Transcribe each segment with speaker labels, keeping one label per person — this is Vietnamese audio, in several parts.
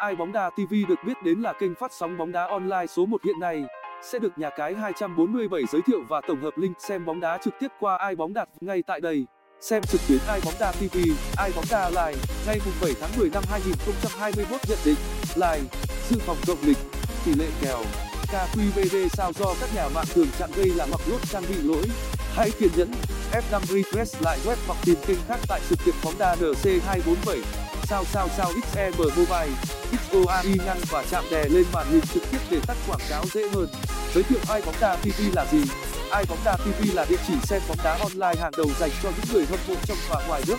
Speaker 1: Ai bóng đá TV được biết đến là kênh phát sóng bóng đá online số 1 hiện nay, sẽ được nhà cái 247 giới thiệu và tổng hợp link xem bóng đá trực tiếp qua Ai bóng đặt ngay tại đây. Xem trực tuyến Ai bóng đá TV, Ai bóng đá live, ngày 7 tháng 10 năm 2021 nhận định, live, dự phòng rộng lịch, tỷ lệ kèo, KQVD sao do các nhà mạng thường chặn gây là hoặc lốt trang bị lỗi. Hãy kiên nhẫn, F5 refresh lại web hoặc tìm kênh khác tại sự kiện bóng đá NC247. Sao sao sao XM Mobile, XOAI ngăn và chạm đè lên màn hình trực tiếp để tắt quảng cáo dễ hơn. Giới thiệu Ai bóng đá TV là gì? Ai bóng đá TV là địa chỉ xem bóng đá online hàng đầu dành cho những người hâm mộ trong và ngoài nước.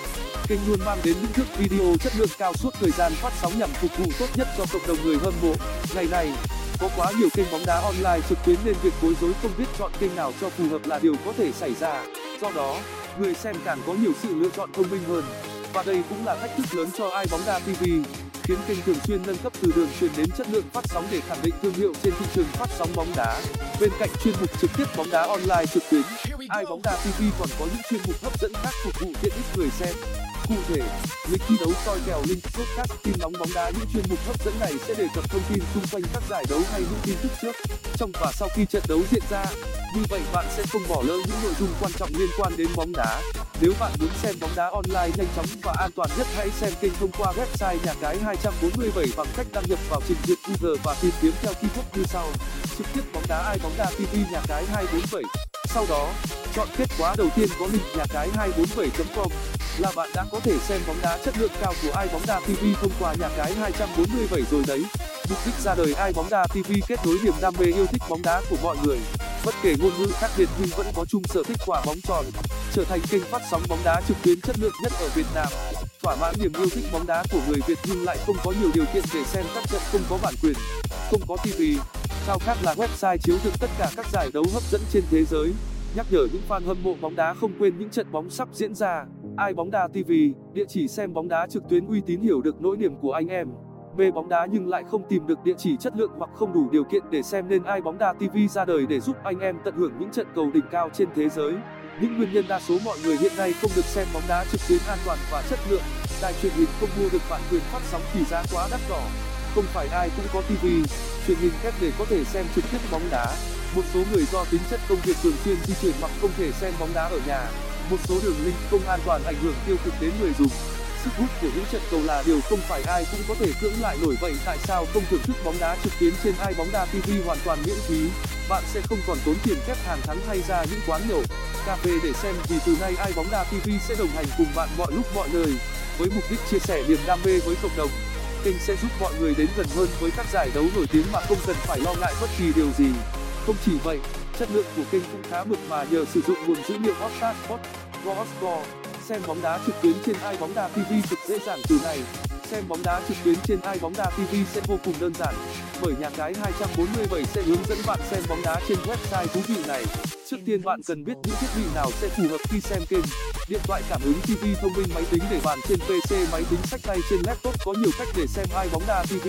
Speaker 1: Kênh luôn mang đến những thước video chất lượng cao suốt thời gian phát sóng nhằm phục vụ tốt nhất cho cộng đồng người hâm mộ. Ngày này, có quá nhiều kênh bóng đá online trực tuyến nên việc bối rối không biết chọn kênh nào cho phù hợp là điều có thể xảy ra. Do đó, người xem càng có nhiều sự lựa chọn thông minh hơn. Và đây cũng là thách thức lớn cho Ai bóng đá TV, khiến kênh thường xuyên nâng cấp từ đường truyền đến chất lượng phát sóng để khẳng định thương hiệu trên thị trường phát sóng bóng đá. Bên cạnh chuyên mục trực tiếp bóng đá online trực tuyến, Ai bóng đá TV còn có những chuyên mục hấp dẫn khác phục vụ tiện ích người xem. Cụ thể, lịch thi đấu soi kèo link podcast tin nóng bóng đá những chuyên mục hấp dẫn này sẽ đề cập thông tin xung quanh các giải đấu hay những tin tức trước, trong và sau khi trận đấu diễn ra. Như vậy bạn sẽ không bỏ lỡ những nội dung quan trọng liên quan đến bóng đá. Nếu bạn muốn xem bóng đá online nhanh chóng và an toàn nhất hãy xem kênh thông qua website nhà cái 247 bằng cách đăng nhập vào trình duyệt Google và tìm kiếm theo keyword như sau. Trực tiếp bóng đá ai bóng đá TV nhà cái 247. Sau đó, chọn kết quả đầu tiên có link nhà cái 247.com là bạn đã có thể xem bóng đá chất lượng cao của ai bóng đá TV thông qua nhà cái 247 rồi đấy. Mục đích ra đời ai bóng đá TV kết nối niềm đam mê yêu thích bóng đá của mọi người. Bất kể ngôn ngữ khác biệt nhưng vẫn có chung sở thích quả bóng tròn, trở thành kênh phát sóng bóng đá trực tuyến chất lượng nhất ở Việt Nam. Thỏa mãn niềm yêu thích bóng đá của người Việt nhưng lại không có nhiều điều kiện để xem các trận không có bản quyền, không có TV. Sao khác là website chiếu được tất cả các giải đấu hấp dẫn trên thế giới, nhắc nhở những fan hâm mộ bóng đá không quên những trận bóng sắp diễn ra. Ai bóng đá TV, địa chỉ xem bóng đá trực tuyến uy tín hiểu được nỗi niềm của anh em. Mê bóng đá nhưng lại không tìm được địa chỉ chất lượng hoặc không đủ điều kiện để xem nên Ai bóng đá TV ra đời để giúp anh em tận hưởng những trận cầu đỉnh cao trên thế giới. Những nguyên nhân đa số mọi người hiện nay không được xem bóng đá trực tuyến an toàn và chất lượng. Đài truyền hình không mua được bản quyền phát sóng vì giá quá đắt đỏ. Không phải ai cũng có TV, truyền hình kép để có thể xem trực tiếp bóng đá. Một số người do tính chất công việc thường xuyên di chuyển hoặc không thể xem bóng đá ở nhà một số đường link không an toàn ảnh hưởng tiêu cực đến người dùng. Sức hút của những trận cầu là điều không phải ai cũng có thể cưỡng lại nổi vậy, tại sao không thưởng thức bóng đá trực tuyến trên ai bóng đá tv hoàn toàn miễn phí? Bạn sẽ không còn tốn tiền kép hàng tháng hay ra những quán nhậu, cà phê để xem vì từ nay ai bóng đá tv sẽ đồng hành cùng bạn mọi lúc mọi nơi. Với mục đích chia sẻ niềm đam mê với cộng đồng, kênh sẽ giúp mọi người đến gần hơn với các giải đấu nổi tiếng mà không cần phải lo ngại bất kỳ điều gì. Không chỉ vậy, chất lượng của kênh cũng khá mực mà nhờ sử dụng nguồn dữ liệu Hotstar Sport, Xem bóng đá trực tuyến trên Ai bóng đá TV cực dễ dàng từ này. Xem bóng đá trực tuyến trên Ai bóng đá TV sẽ vô cùng đơn giản, bởi nhà cái 247 sẽ hướng dẫn bạn xem bóng đá trên website thú vị này. Trước tiên bạn cần biết những thiết bị nào sẽ phù hợp khi xem kênh. Điện thoại cảm ứng TV thông minh máy tính để bàn trên PC máy tính sách tay trên laptop có nhiều cách để xem Ai bóng đá TV,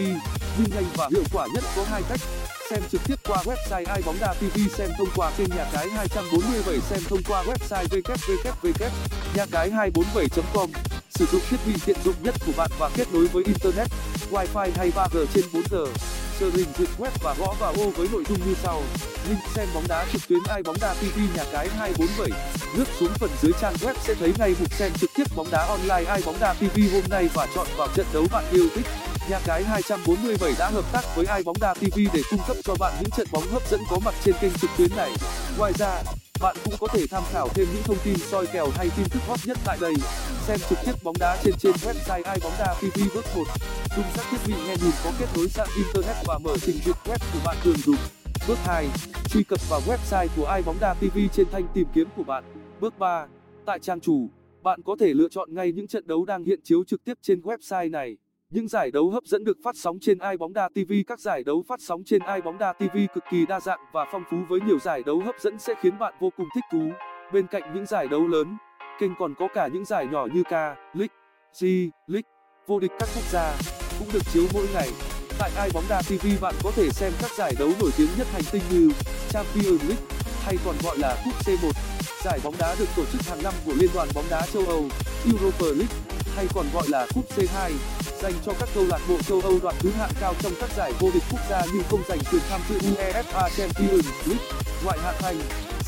Speaker 1: nhưng nhanh và hiệu quả nhất có hai cách xem trực tiếp qua website ai bóng đa tv, xem thông qua kênh nhà cái 247 xem thông qua website www nhà cái 247 com. Sử dụng thiết bị tiện dụng nhất của bạn và kết nối với internet, wifi hay 3g trên 4g sơ hình duyệt web và gõ vào ô với nội dung như sau. Link xem bóng đá trực tuyến ai bóng đa tv, nhà cái 247 lướt xuống phần dưới trang web sẽ thấy ngay mục xem trực tiếp bóng đá online ai bóng đa tv hôm nay và chọn vào trận đấu bạn yêu thích nhà cái 247 đã hợp tác với ai bóng đá tv để cung cấp cho bạn những trận bóng hấp dẫn có mặt trên kênh trực tuyến này. Ngoài ra, bạn cũng có thể tham khảo thêm những thông tin soi kèo hay tin tức hot nhất tại đây. Xem trực tiếp bóng đá trên trên website ai bóng đá tv bước 1 dùng các thiết bị nghe nhìn có kết nối sang internet và mở trình duyệt web của bạn thường dùng. Bước 2 truy cập vào website của ai bóng đá tv trên thanh tìm kiếm của bạn. Bước 3 tại trang chủ, bạn có thể lựa chọn ngay những trận đấu đang hiện chiếu trực tiếp trên website này những giải đấu hấp dẫn được phát sóng trên Ai bóng đá TV Các giải đấu phát sóng trên Ai bóng đá TV cực kỳ đa dạng và phong phú với nhiều giải đấu hấp dẫn sẽ khiến bạn vô cùng thích thú. Bên cạnh những giải đấu lớn, kênh còn có cả những giải nhỏ như K, League, G, League, vô địch các quốc gia cũng được chiếu mỗi ngày. Tại Ai bóng đá TV bạn có thể xem các giải đấu nổi tiếng nhất hành tinh như Champions League hay còn gọi là Cúp C1, giải bóng đá được tổ chức hàng năm của Liên đoàn bóng đá châu Âu, Europa League hay còn gọi là Cúp C2 dành cho các câu lạc bộ châu Âu đoạt thứ hạng cao trong các giải vô địch quốc gia nhưng không giành quyền tham dự UEFA Champions League. Ngoại hạng Anh,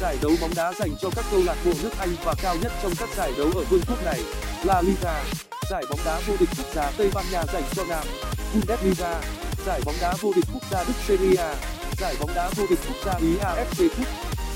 Speaker 1: giải đấu bóng đá dành cho các câu lạc bộ nước Anh và cao nhất trong các giải đấu ở vương quốc này. La Liga, giải bóng đá vô địch quốc gia Tây Ban Nha dành cho nam. Bundesliga, giải bóng đá vô địch quốc gia Đức Serie A, giải bóng đá vô địch quốc gia Ý AFC Cup,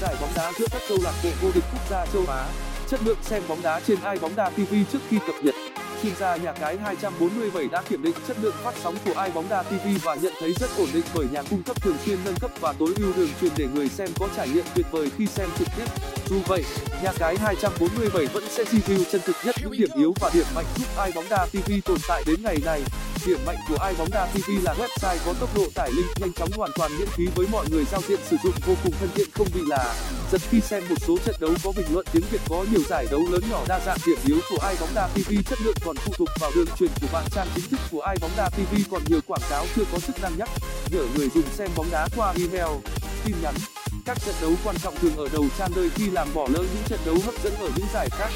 Speaker 1: giải bóng đá giữa các câu lạc bộ vô địch quốc gia châu Á. Chất lượng xem bóng đá trên iBóng TV trước khi cập nhật chuyên gia nhà cái 247 đã kiểm định chất lượng phát sóng của ai bóng đa TV và nhận thấy rất ổn định bởi nhà cung cấp thường xuyên nâng cấp và tối ưu đường truyền để người xem có trải nghiệm tuyệt vời khi xem trực tiếp. Dù vậy, nhà cái 247 vẫn sẽ review chân thực nhất những điểm yếu và điểm mạnh giúp ai bóng đa TV tồn tại đến ngày này. Điểm mạnh của ai bóng đa TV là website có tốc độ tải link nhanh chóng hoàn toàn miễn phí với mọi người giao diện sử dụng vô cùng thân thiện không bị là giật khi xem một số trận đấu có bình luận tiếng Việt có nhiều giải đấu lớn nhỏ đa dạng điểm yếu của ai bóng đa TV chất lượng còn phụ thuộc vào đường truyền của bạn trang chính thức của ai bóng đa TV còn nhiều quảng cáo chưa có chức năng nhắc nhở người dùng xem bóng đá qua email, tin nhắn. Các trận đấu quan trọng thường ở đầu trang nơi khi làm bỏ lỡ những trận đấu hấp dẫn ở những giải khác.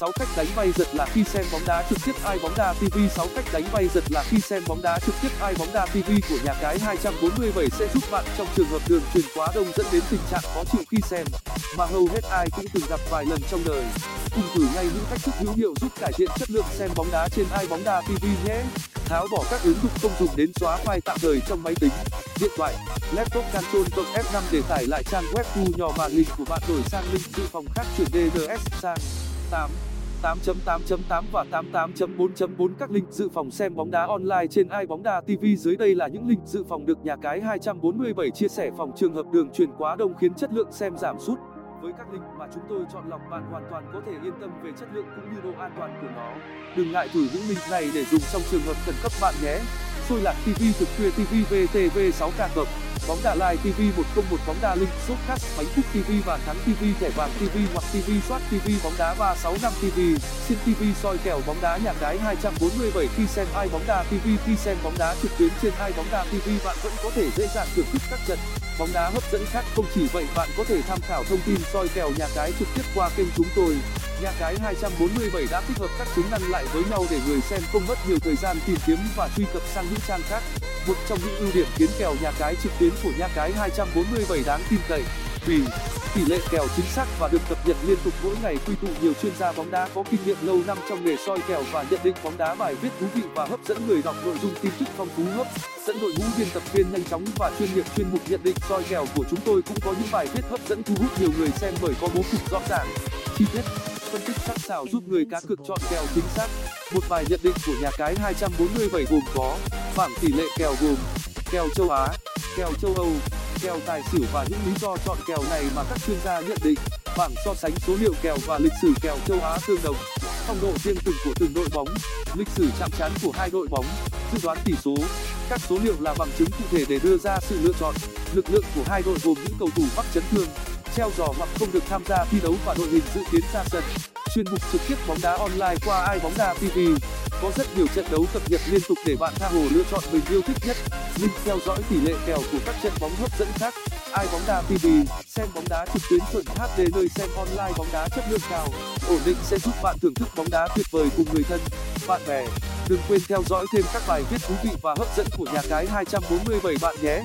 Speaker 1: 6 cách đánh bay giật là khi xem bóng đá trực tiếp ai bóng đá TV 6 cách đánh bay giật là khi xem bóng đá trực tiếp ai bóng đá TV của nhà cái 247 sẽ giúp bạn trong trường hợp đường truyền quá đông dẫn đến tình trạng khó chịu khi xem mà hầu hết ai cũng từng gặp vài lần trong đời. Cùng thử ngay những cách thức hữu hiệu giúp cải thiện chất lượng xem bóng đá trên ai bóng đá TV nhé. Tháo bỏ các ứng dụng không dùng đến xóa file tạm thời trong máy tính, điện thoại, laptop Ctrl cộng F5 để tải lại trang web thu nhỏ màn hình của bạn đổi sang link dự phòng khác chuyển DNS sang 8 8.8.8 và 88.4.4 các link dự phòng xem bóng đá online trên bóng đá TV dưới đây là những link dự phòng được nhà cái 247 chia sẻ phòng trường hợp đường truyền quá đông khiến chất lượng xem giảm sút. Với các link mà chúng tôi chọn lọc, bạn hoàn toàn có thể yên tâm về chất lượng cũng như độ an toàn của nó. Đừng ngại thử những link này để dùng trong trường hợp khẩn cấp bạn nhé. Xôi lạc TV thực khuya TV VTV 6K cộng bóng đá live TV 101 bóng đá link khác bánh phúc TV và thắng TV thẻ vàng TV hoặc TV soát TV bóng đá 365 TV xin TV soi kèo bóng đá nhà cái 247 khi xem ai bóng đá TV khi xem bóng đá trực tuyến trên ai bóng đá TV bạn vẫn có thể dễ dàng thưởng thức các trận. Bóng đá hấp dẫn khác không chỉ vậy, bạn có thể tham khảo thông tin soi kèo nhà cái trực tiếp qua kênh chúng tôi nhà cái 247 đã tích hợp các tính năng lại với nhau để người xem không mất nhiều thời gian tìm kiếm và truy cập sang những trang khác. Một trong những ưu điểm khiến kèo nhà cái trực tuyến của nhà cái 247 đáng tin cậy, vì tỷ lệ kèo chính xác và được cập nhật liên tục mỗi ngày quy tụ nhiều chuyên gia bóng đá có kinh nghiệm lâu năm trong nghề soi kèo và nhận định bóng đá bài viết thú vị và hấp dẫn người đọc nội dung tin tức phong phú hấp dẫn đội ngũ biên tập viên nhanh chóng và chuyên nghiệp chuyên mục nhận định soi kèo của chúng tôi cũng có những bài viết hấp dẫn thu hút nhiều người xem bởi có bố cục rõ ràng. Chi tiết phân tích sắc sảo giúp người cá cược chọn kèo chính xác. Một bài nhận định của nhà cái 247 gồm có bảng tỷ lệ kèo gồm kèo châu Á, kèo châu Âu, kèo tài xỉu và những lý do chọn kèo này mà các chuyên gia nhận định. Bảng so sánh số liệu kèo và lịch sử kèo châu Á tương đồng. Phong độ riêng từng của từng đội bóng, lịch sử chạm trán của hai đội bóng, dự đoán tỷ số. Các số liệu là bằng chứng cụ thể để đưa ra sự lựa chọn. Lực lượng của hai đội gồm những cầu thủ mắc chấn thương theo dõi hoặc không được tham gia thi đấu và đội hình dự kiến ra sân. Chuyên mục trực tiếp bóng đá online qua ai bóng đá tv có rất nhiều trận đấu cập nhật liên tục để bạn tha hồ lựa chọn mình yêu thích nhất. Link theo dõi tỷ lệ kèo của các trận bóng hấp dẫn khác. Ai bóng đá tv xem bóng đá trực tuyến chuẩn hd nơi xem online bóng đá chất lượng cao. Ổn định sẽ giúp bạn thưởng thức bóng đá tuyệt vời cùng người thân, bạn bè. Đừng quên theo dõi thêm các bài viết thú vị và hấp dẫn của nhà cái 247 bạn nhé.